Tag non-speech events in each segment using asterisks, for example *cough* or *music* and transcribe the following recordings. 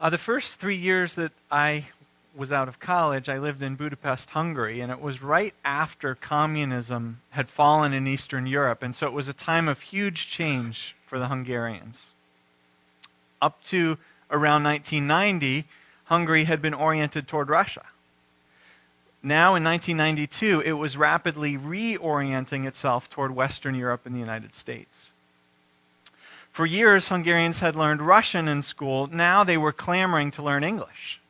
Uh, the first three years that I was out of college, I lived in Budapest, Hungary, and it was right after communism had fallen in Eastern Europe. And so it was a time of huge change for the Hungarians. Up to around 1990, Hungary had been oriented toward Russia. Now, in 1992, it was rapidly reorienting itself toward Western Europe and the United States. For years, Hungarians had learned Russian in school. Now they were clamoring to learn English.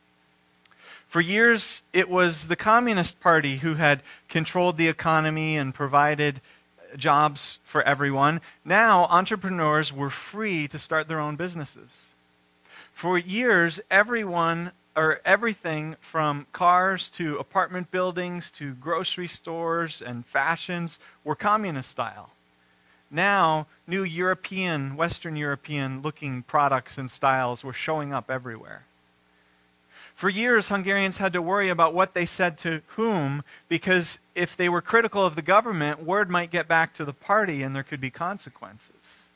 For years, it was the Communist Party who had controlled the economy and provided jobs for everyone. Now, entrepreneurs were free to start their own businesses. For years, everyone or everything from cars to apartment buildings to grocery stores and fashions were communist style. Now, new European, Western European looking products and styles were showing up everywhere. For years, Hungarians had to worry about what they said to whom because if they were critical of the government, word might get back to the party and there could be consequences.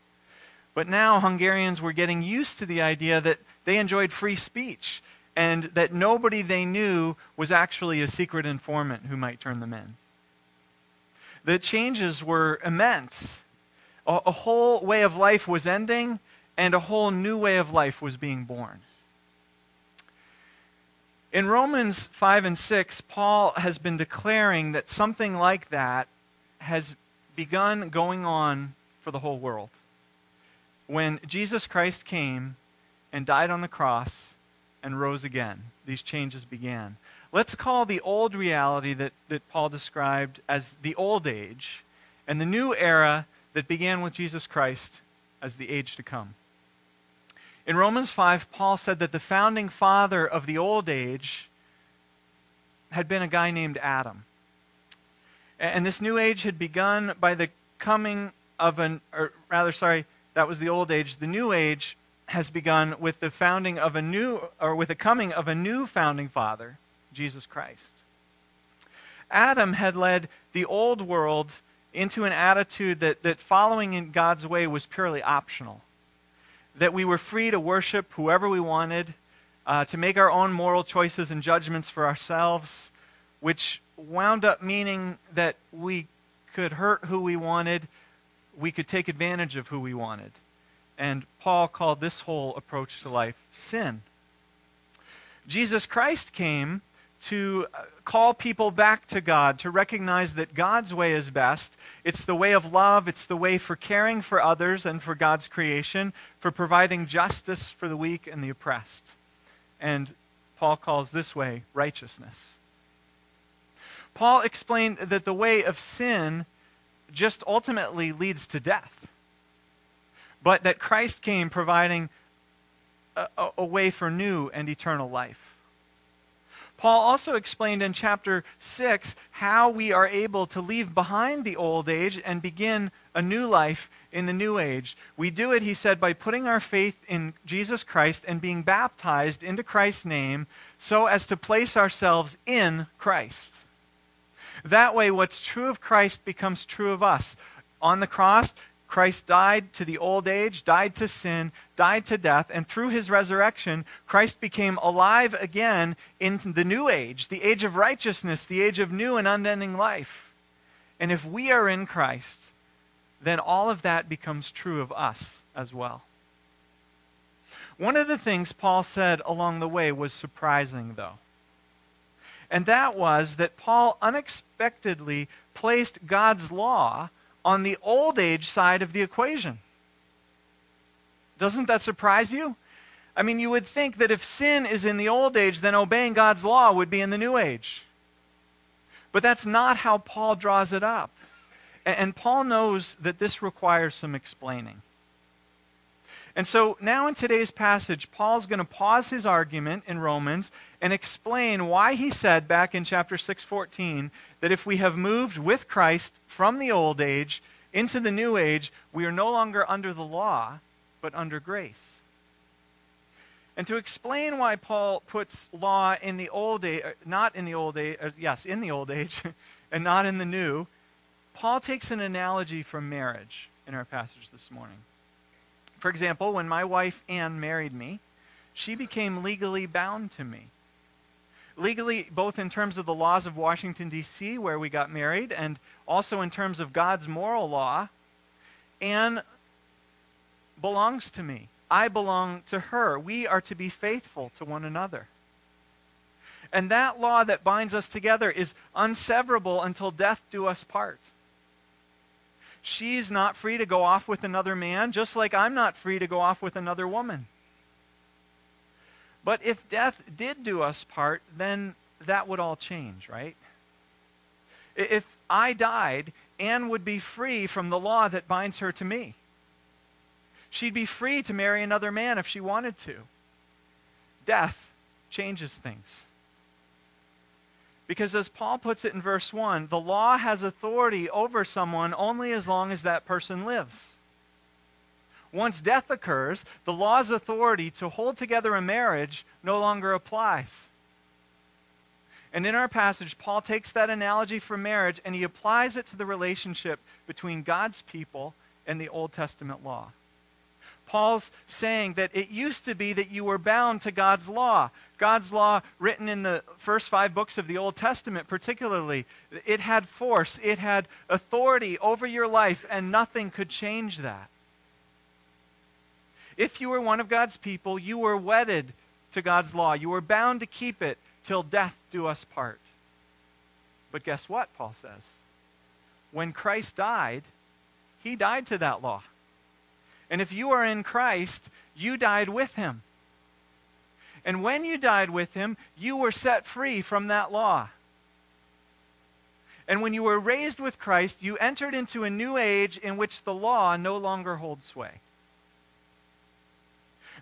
But now Hungarians were getting used to the idea that they enjoyed free speech and that nobody they knew was actually a secret informant who might turn them in. The changes were immense. A, a, whole way of life was ending, and a whole new way of life was being born. In Romans 5 and 6, Paul has been declaring that something like that has begun going on for the whole world. When Jesus Christ came and died on the cross, and rose again. These changes began. Let's call the old reality that, that Paul described as the old age, and the new era that began with Jesus Christ as the age to come. In Romans 5, Paul said that the founding father of the old age had been a guy named Adam. And this new age had begun by the coming of an, or rather, sorry, that was the old age. The new age has begun with the founding of a new, or with the coming of a new founding father, Jesus Christ. Adam had led the old world into an attitude that, that following in God's way was purely optional. That we were free to worship whoever we wanted, uh, to make our own moral choices and judgments for ourselves, which wound up meaning that we could hurt who we wanted, we could take advantage of who we wanted. And Paul called this whole approach to life sin. Jesus Christ came to uh, call people back to God, to recognize that God's way is best. It's the way of love, it's the way for caring for others and for God's creation, for providing justice for the weak and the oppressed. And Paul calls this way righteousness. Paul explained that the way of sin just ultimately leads to death but that Christ came providing a, a, a way for new and eternal life. Paul also explained in chapter 6 how we are able to leave behind the old age and begin a new life in the new age. We do it, he said, by putting our faith in Jesus Christ and being baptized into Christ's name so as to place ourselves in Christ. That way, what's true of Christ becomes true of us. On the cross, Christ died to the old age, died to sin, died to death, and through his resurrection, Christ became alive again in the new age, the age of righteousness, the age of new and unending life. And if we are in Christ, then all of that becomes true of us as well. One of the things Paul said along the way was surprising, though. And that was that Paul unexpectedly placed God's law on the old age side of the equation. Doesn't that surprise you? I mean, you would think that if sin is in the old age, then obeying God's law would be in the new age. But that's not how Paul draws it up. And Paul knows that this requires some explaining. And so now in today's passage, Paul's going to pause his argument in Romans and explain why he said back in chapter 6:14 that if we have moved with Christ from the old age into the new age, we are no longer under the law, but under grace. And to explain why Paul puts law in the old age, uh, not in the old age, uh, yes, in the old age, *laughs* and not in the new, Paul takes an analogy from marriage in our passage this morning. For example, when my wife Anne married me, she became legally bound to me. Legally, both in terms of the laws of Washington, D.C., where we got married, and also in terms of God's moral law, Anne belongs to me. I belong to her. We are to be faithful to one another. And that law that binds us together is unseverable until death do us part. She's not free to go off with another man, just like I'm not free to go off with another woman. But if death did do us part, then that would all change, right? If I died, Anne would be free from the law that binds her to me. She'd be free to marry another man if she wanted to. Death changes things. Because as Paul puts it in verse 1, the law has authority over someone only as long as that person lives. Once death occurs, the law's authority to hold together a marriage no longer applies. And in our passage, Paul takes that analogy for marriage and he applies it to the relationship between God's people and the Old Testament law. Paul's saying that it used to be that you were bound to God's law. God's law, written in the first five books of the Old Testament, particularly, it had force, it had authority over your life, and nothing could change that. If you were one of God's people, you were wedded to God's law. You were bound to keep it till death do us part. But guess what, Paul says? When Christ died, he died to that law. And if you are in Christ, you died with him. And when you died with him, you were set free from that law. And when you were raised with Christ, you entered into a new age in which the law no longer holds sway.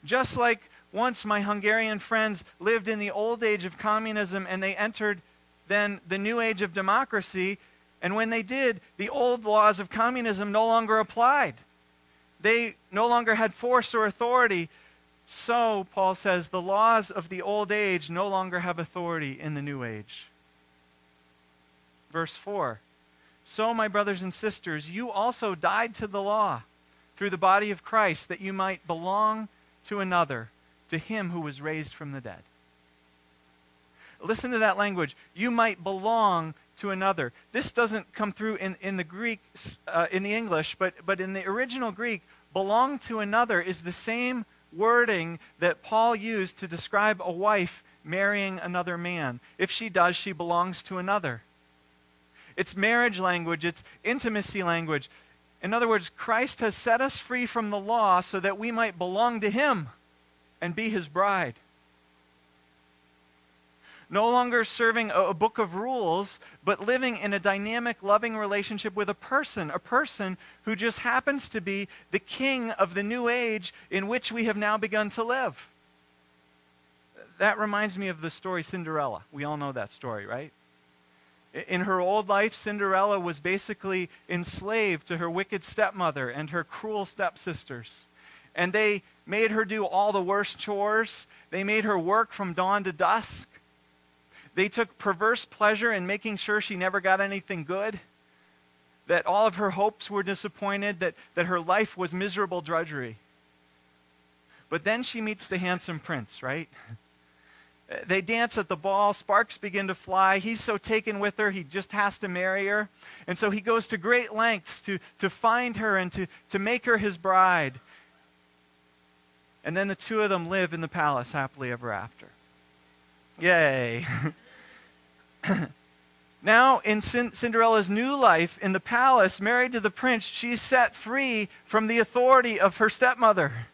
Just like once my Hungarian friends lived in the old age of communism and they entered then the new age of democracy, and when they did, the old laws of communism no longer applied. They no longer had force or authority. So, Paul says, the laws of the old age no longer have authority in the new age. Verse 4 So, my brothers and sisters, you also died to the law through the body of Christ, that you might belong to another, to him who was raised from the dead. Listen to that language. You might belong to another. This doesn't come through in, in the Greek, uh, in the English, but, but in the original Greek, belong to another is the same wording that Paul used to describe a wife marrying another man. If she does, she belongs to another. It's marriage language, it's intimacy language. In other words, Christ has set us free from the law so that we might belong to Him and be His bride. No longer serving a, a, book of rules, but living in a dynamic, loving relationship with a person, a person who just happens to be the king of the new age in which we have now begun to live. That reminds me of the story Cinderella. We all know that story, right? In her old life, Cinderella was basically enslaved to her wicked stepmother and her cruel stepsisters. And they made her do all the worst chores. They made her work from dawn to dusk. They took perverse pleasure in making sure she never got anything good, that all of her hopes were disappointed, that, that her life was miserable drudgery. But then she meets the handsome prince, right? *laughs* They dance at the ball. Sparks begin to fly. He's so taken with her, he just has to marry her. And so he goes to great lengths to, to find her and to, to make her his bride. And then the two of them live in the palace happily ever after. Yay. *laughs* now, in Cinderella's new life in the palace, married to the prince, she's set free from the authority of her stepmother.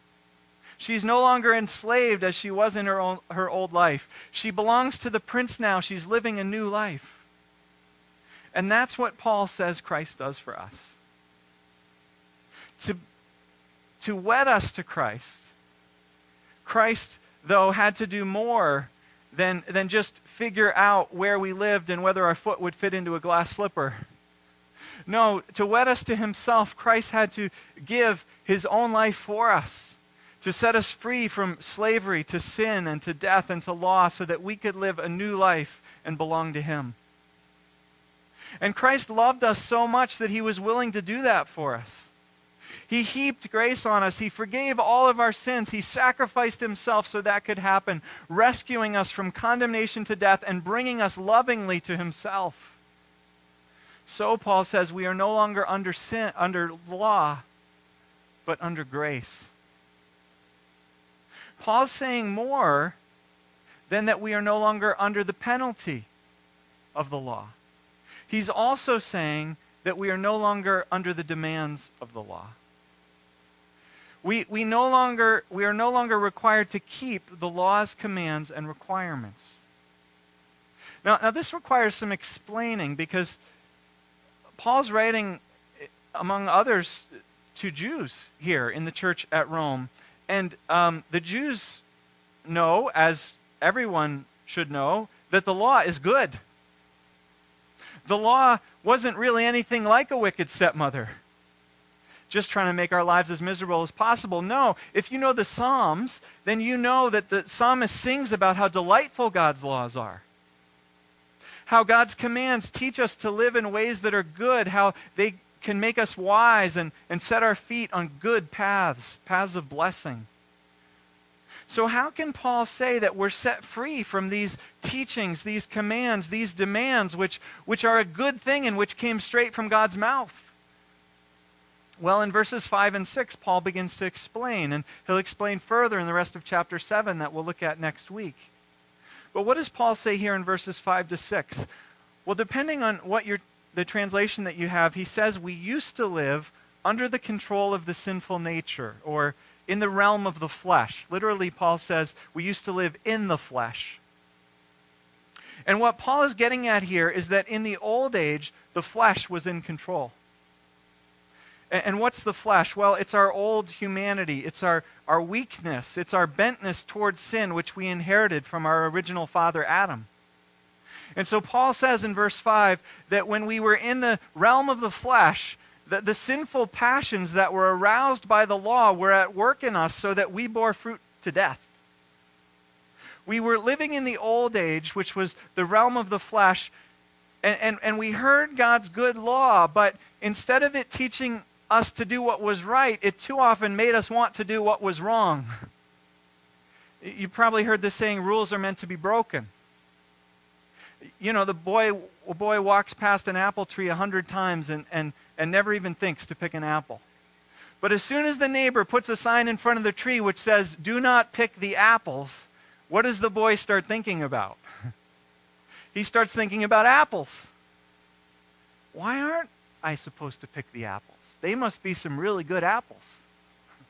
She's no longer enslaved as she was in her, own, her old life. She belongs to the prince now. She's living a new life. And that's what Paul says Christ does for us. To, to wed us to Christ, Christ, though, had to do more than, than just figure out where we lived and whether our foot would fit into a glass slipper. No, to wed us to himself, Christ had to give his own life for us to set us free from slavery to sin and to death and to law so that we could live a new life and belong to Him. And Christ loved us so much that He was willing to do that for us. He heaped grace on us. He forgave all of our sins. He sacrificed himself so that could happen, rescuing us from condemnation to death and bringing us lovingly to himself. So Paul says we are no longer under sin under law, but under grace. Paul's saying more than that we are no longer under the penalty of the law. He's also saying that we are no longer under the demands of the law. We, we, no longer, we are no longer required to keep the law's commands and requirements. Now, now, this requires some explaining because Paul's writing, among others, to Jews here in the church at Rome. And um, the Jews know, as everyone should know, that the law is good. The law wasn't really anything like a wicked stepmother, just trying to make our lives as miserable as possible. No, if you know the Psalms, then you know that the psalmist sings about how delightful God's laws are. How God's commands teach us to live in ways that are good, how they can make us wise and, and set our feet on good paths, paths of blessing. So, how can Paul say that we're set free from these teachings, these commands, these demands, which, which are a good thing and which came straight from God's mouth? Well, in verses 5 and 6, Paul begins to explain, and he'll explain further in the rest of chapter 7 that we'll look at next week. But what does Paul say here in verses 5 to 6? Well, depending on what your, the translation that you have, he says, We used to live under the control of the sinful nature, or in the realm of the flesh. Literally, Paul says, we used to live in the flesh. And what Paul is getting at here is that in the old age, the flesh was in control. And, what's the flesh? Well, it's our old humanity, it's our, our weakness, it's our bentness towards sin, which we inherited from our original father, Adam. And so Paul says in verse 5 that when we were in the realm of the flesh, the, the sinful passions that were aroused by the law were at work in us so that we bore fruit to death. We were living in the old age, which was the realm of the flesh, and, and, and we heard God's good law, but instead of it teaching us to do what was right, it too often made us want to do what was wrong. You probably heard the saying, rules are meant to be broken. You know, the boy, a boy walks past an apple tree a hundred times and, and and never even thinks to pick an apple. But as soon as the neighbor puts a sign in front of the tree which says, Do not pick the apples, what does the boy start thinking about? *laughs* he starts thinking about apples. Why aren't I supposed to pick the apples? They must be some really good apples.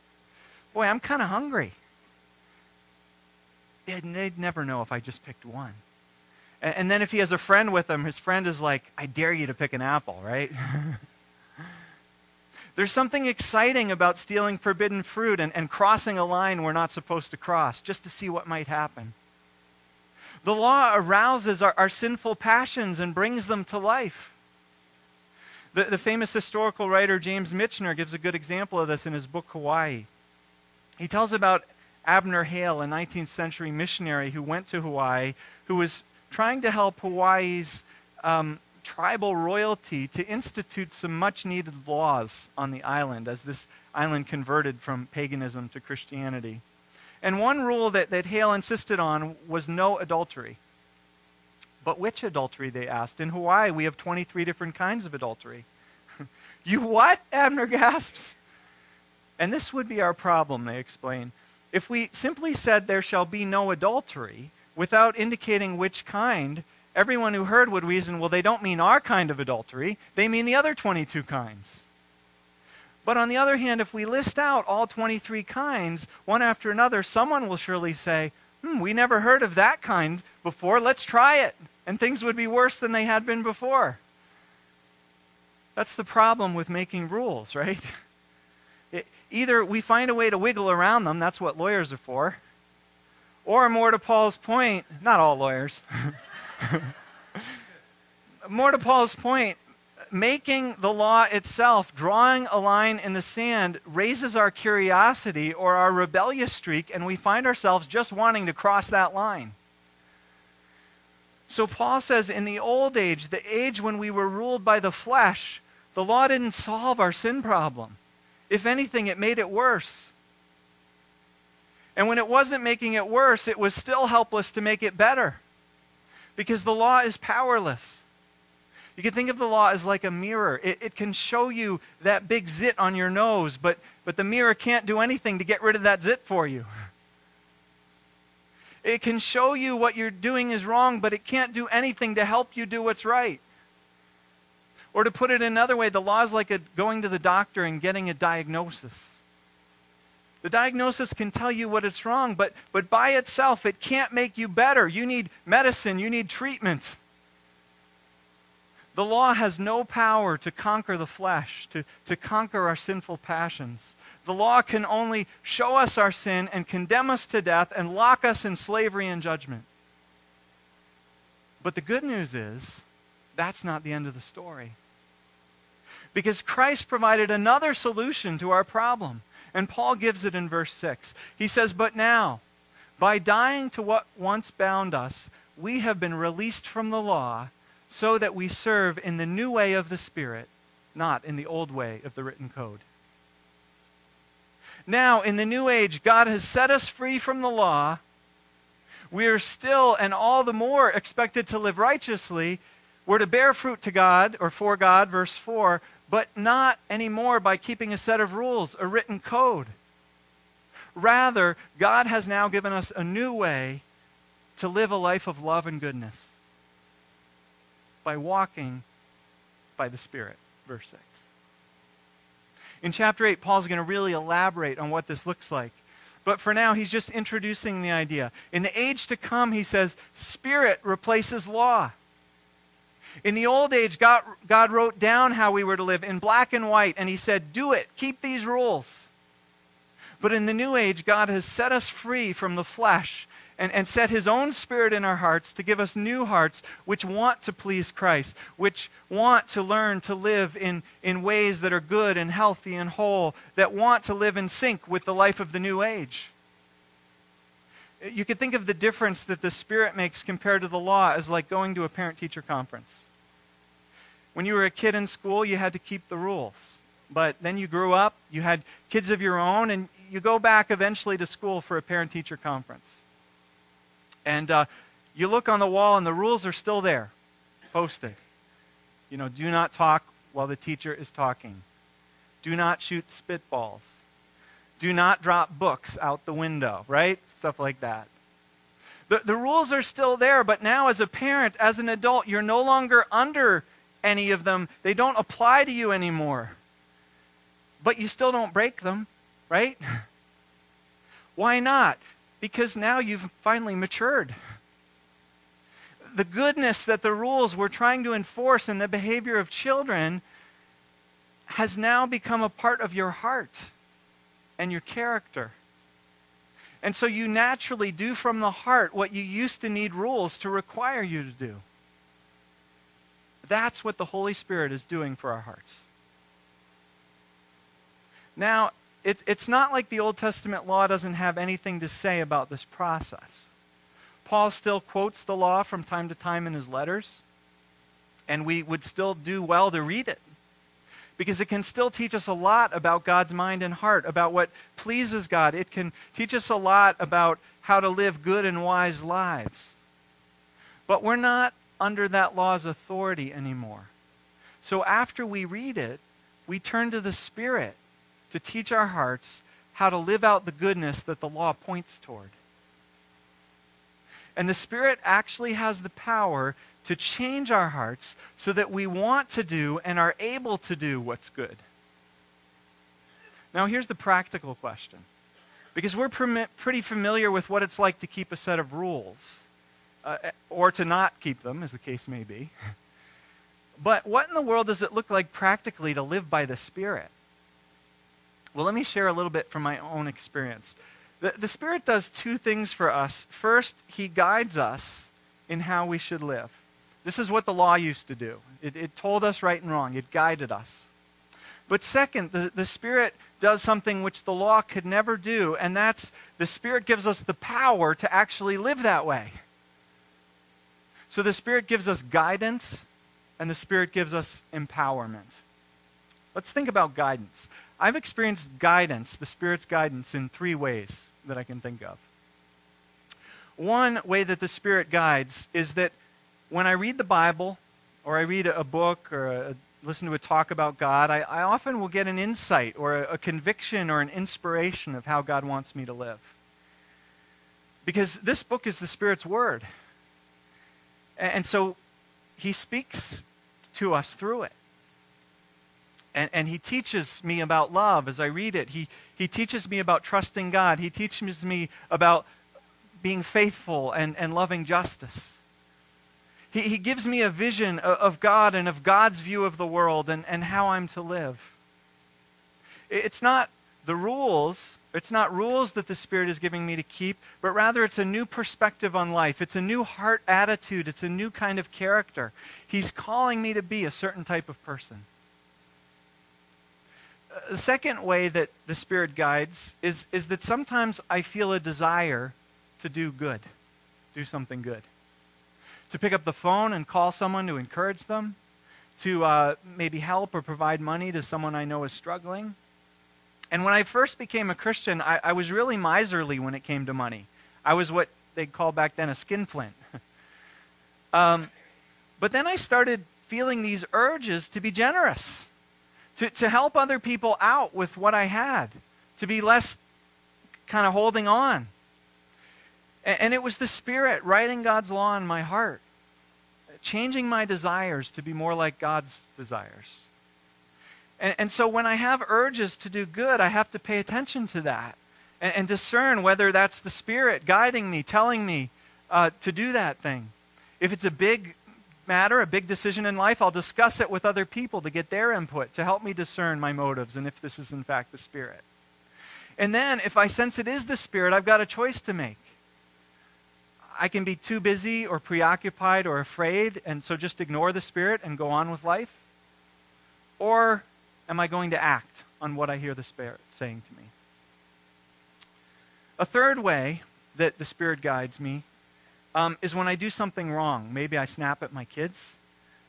*laughs* Boy, I'm kind of hungry. They'd, never know if I just picked one. And, and then if he has a friend with him, his friend is like, I dare you to pick an apple, right? *laughs* There's something exciting about stealing forbidden fruit and, and crossing a line we're not supposed to cross just to see what might happen. The law arouses our, our sinful passions and brings them to life. The, the famous historical writer James Michener gives a good example of this in his book Hawaii. He tells about Abner Hale, a 19th century missionary who went to Hawaii, who was trying to help Hawaii's um, tribal royalty to institute some much needed laws on the island as this island converted from paganism to Christianity. And one rule that, that Hale insisted on was no adultery. But which adultery, they asked. In Hawaii, we have 23 different kinds of adultery. *laughs* you what? Abner gasps. And this would be our problem, they explain. If we simply said there shall be no adultery without indicating which kind, everyone who heard would reason, well, they don't mean our kind of adultery, they mean the other 22 kinds. But on the other hand, if we list out all 23 kinds, one after another, someone will surely say, hmm, we never heard of that kind before, let's try it. And things would be worse than they had been before. That's the problem with making rules, *laughs* right? It, either we find a way to wiggle around them, that's what lawyers are for, or more to Paul's point, not all lawyers. *laughs* More to Paul's point, making the law itself, drawing a line in the sand, raises our curiosity or our rebellious streak, and we find ourselves just wanting to cross that line. So Paul says in the old age, the age when we were ruled by the flesh, the law didn't solve our sin problem. If anything, it made it worse. And when it wasn't making it worse, it was still helpless to make it better. Because the law is powerless. You can think of the law as like a mirror. It, it, can show you that big zit on your nose, but, but the mirror can't do anything to get rid of that zit for you. *laughs* It can show you what you're doing is wrong, but it can't do anything to help you do what's right. Or to put it another way, the law is like a, going to the doctor and getting a diagnosis. The diagnosis can tell you what it's wrong, but, but by itself, it can't make you better. You need medicine, you need treatment. The law has no power to conquer the flesh, to, to conquer our sinful passions. The law can only show us our sin and condemn us to death and lock us in slavery and judgment. But the good news is, that's not the end of the story. Because Christ provided another solution to our problem. And Paul gives it in verse 6. He says, But now, by dying to what once bound us, we have been released from the law so that we serve in the new way of the Spirit, not in the old way of the written code. Now, in the new age, God has set us free from the law. We are still and all the more expected to live righteously. We're to bear fruit to God, or for God, verse 4, but not anymore by keeping a set of rules, a written code. Rather, God has now given us a new way to live a life of love and goodness by walking by the Spirit. Verse 6. In chapter 8, Paul's going to really elaborate on what this looks like. But for now, he's just introducing the idea. In the age to come, he says, Spirit replaces law. In the old age, God, God wrote down how we were to live in black and white, and he said, Do it, keep these rules. But in the new age, God has set us free from the flesh and, and set his own spirit in our hearts to give us new hearts which want to please Christ, which want to learn to live in, in ways that are good and healthy and whole, that want to live in sync with the life of the new age. You could think of the difference that the Spirit makes compared to the law as like going to a parent teacher conference. When you were a kid in school, you had to keep the rules. But then you grew up, you had kids of your own, and you go back eventually to school for a parent teacher conference. And uh, you look on the wall, and the rules are still there, posted. You know, do not talk while the teacher is talking. Do not shoot spitballs. Do not drop books out the window, right? Stuff like that. The, the rules are still there, but now as a parent, as an adult, you're no longer under any of them. They don't apply to you anymore. But you still don't break them, right? *laughs* Why not? Because now you've finally matured. The goodness that the rules were trying to enforce in the behavior of children has now become a part of your heart and your character. And so you naturally do from the heart what you used to need rules to require you to do. That's what the Holy Spirit is doing for our hearts. Now, it's, it's not like the Old Testament law doesn't have anything to say about this process. Paul still quotes the law from time to time in his letters, and we would still do well to read it because it can still teach us a lot about God's mind and heart, about what pleases God. It can teach us a lot about how to live good and wise lives. But we're not under that law's authority anymore. So after we read it, we turn to the Spirit to teach our hearts how to live out the goodness that the law points toward. And the Spirit actually has the power to change our hearts so that we want to do and are able to do what's good. Now, here's the practical question. Because we're pretty familiar with what it's like to keep a set of rules, uh, or to not keep them, as the case may be. *laughs* But what in the world does it look like practically to live by the Spirit? Well, let me share a little bit from my own experience. The, the Spirit does two things for us. First, He guides us in how we should live. This is what the law used to do it, it told us right and wrong, it guided us. But second, the, the Spirit does something which the law could never do, and that's the Spirit gives us the power to actually live that way. So the Spirit gives us guidance, and the Spirit gives us empowerment. Let's think about guidance. I've experienced guidance, the Spirit's guidance, in three ways that I can think of. One way that the Spirit guides is that when I read the Bible, or I read a book, or a, listen to a talk about God, I, I often will get an insight, or a, a conviction, or an inspiration of how God wants me to live. Because this book is the Spirit's Word. And, and so He speaks to us through it. And, and he teaches me about love as I read it. He, he teaches me about trusting God. He teaches me about being faithful and, and loving justice. He, he gives me a vision of, of God and of God's view of the world and, and how I'm to live. It's not the rules, it's not rules that the Spirit is giving me to keep, but rather it's a new perspective on life. It's a new heart attitude. It's a new kind of character. He's calling me to be a certain type of person the second way that the Spirit guides is, is that sometimes I feel a desire to do good, do something good. To pick up the phone and call someone to encourage them, to uh, maybe help or provide money to someone I know is struggling. And when I first became a Christian, I, I was really miserly when it came to money. I was what they'd call back then a skinflint. *laughs* um, but then I started feeling these urges to be generous to, to help other people out with what I had, to be less kind of holding on. And, and it was the Spirit writing God's law in my heart, changing my desires to be more like God's desires. And, and so when I have urges to do good, I have to pay attention to that and, and discern whether that's the Spirit guiding me, telling me uh, to do that thing. If it's a big matter, a big decision in life, I'll discuss it with other people to get their input, to help me discern my motives and if this is in fact the Spirit. And then, if I sense it is the Spirit, I've got a choice to make. I can be too busy or preoccupied or afraid, and so just ignore the Spirit and go on with life. Or am I going to act on what I hear the Spirit saying to me? A third way that the Spirit guides me um, is when I do something wrong. Maybe I snap at my kids,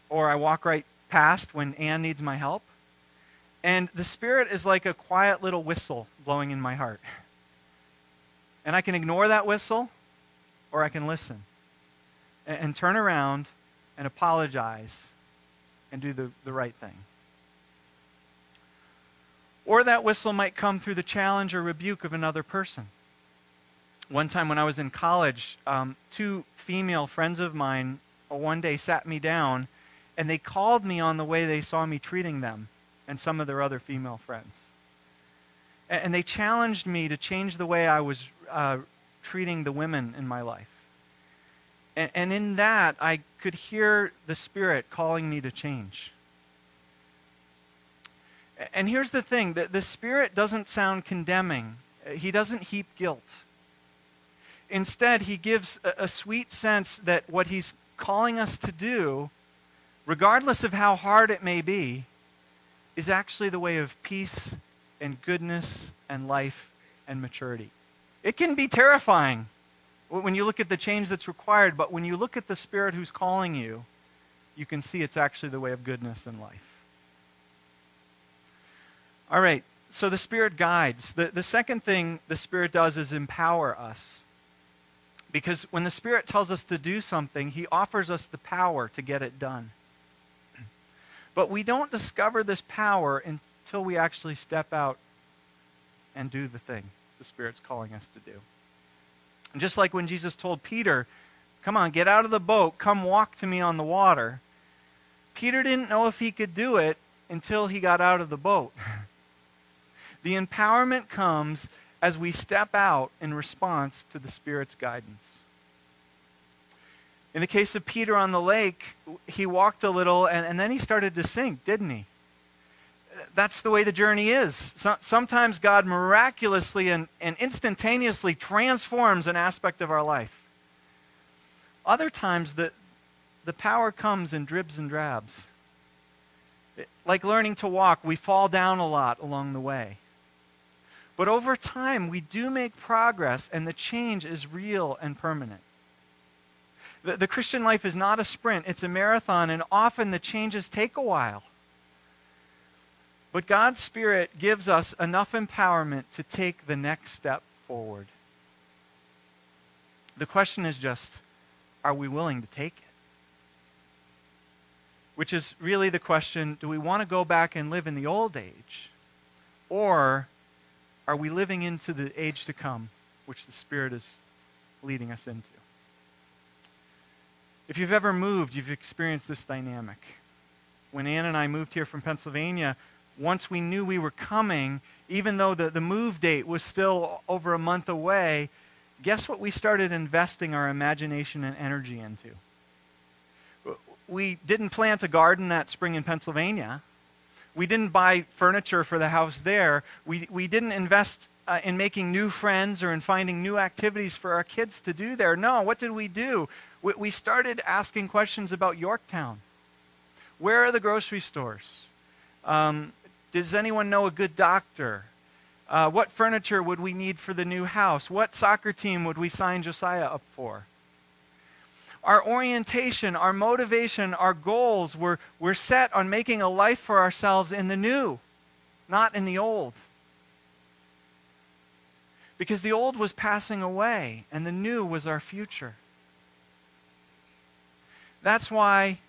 or I walk right past when Anne needs my help. And the Spirit is like a quiet little whistle blowing in my heart. And I can ignore that whistle, or I can listen and, and turn around and apologize and do the, the right thing. Or that whistle might come through the challenge or rebuke of another person. One time when I was in college, um, two female friends of mine uh, one day sat me down and they called me on the way they saw me treating them and some of their other female friends. And, they challenged me to change the way I was uh, treating the women in my life. And, and in that, I could hear the Spirit calling me to change. And here's the thing that the Spirit doesn't sound condemning, He doesn't heap guilt. Instead, he gives a, a sweet sense that what he's calling us to do, regardless of how hard it may be, is actually the way of peace and goodness and life and maturity. It can be terrifying when you look at the change that's required, but when you look at the Spirit who's calling you, you can see it's actually the way of goodness and life. All right, so the Spirit guides. The, the second thing the Spirit does is empower us. Because when the Spirit tells us to do something, He offers us the power to get it done. *clears throat* But we don't discover this power until we actually step out and do the thing the Spirit's calling us to do. And just like when Jesus told Peter, Come on, get out of the boat, come walk to me on the water, Peter didn't know if he could do it until he got out of the boat. *laughs* the empowerment comes as we step out in response to the Spirit's guidance. In the case of Peter on the lake, he walked a little and, and then he started to sink, didn't he? That's the way the journey is. So, sometimes God miraculously and, and instantaneously transforms an aspect of our life. Other times, the, the power comes in dribs and drabs. Like learning to walk, we fall down a lot along the way. But over time, we do make progress, and the change is real and permanent. The, the, Christian life is not a sprint, it's a marathon, and often the changes take a while. But God's Spirit gives us enough empowerment to take the next step forward. The question is just are we willing to take it? Which is really the question do we want to go back and live in the old age? Or are we living into the age to come, which the Spirit is leading us into? If you've ever moved, you've experienced this dynamic. When Anne and I moved here from Pennsylvania, once we knew we were coming, even though the, the move date was still over a month away, guess what we started investing our imagination and energy into? We didn't plant a garden that spring in Pennsylvania. We didn't buy furniture for the house there. We, we didn't invest uh, in making new friends or in finding new activities for our kids to do there. No, what did we do? We, we started asking questions about Yorktown. Where are the grocery stores? Um, does anyone know a good doctor? Uh, what furniture would we need for the new house? What soccer team would we sign Josiah up for? Our orientation, our motivation, our goals were, were set on making a life for ourselves in the new, not in the old. Because the old was passing away and the new was our future. That's why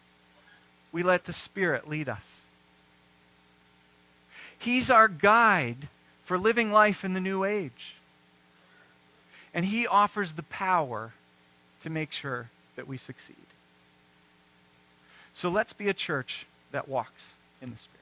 we let the Spirit lead us. He's our guide for living life in the new age. And He offers the power to make sure that we succeed. So let's be a church that walks in the Spirit.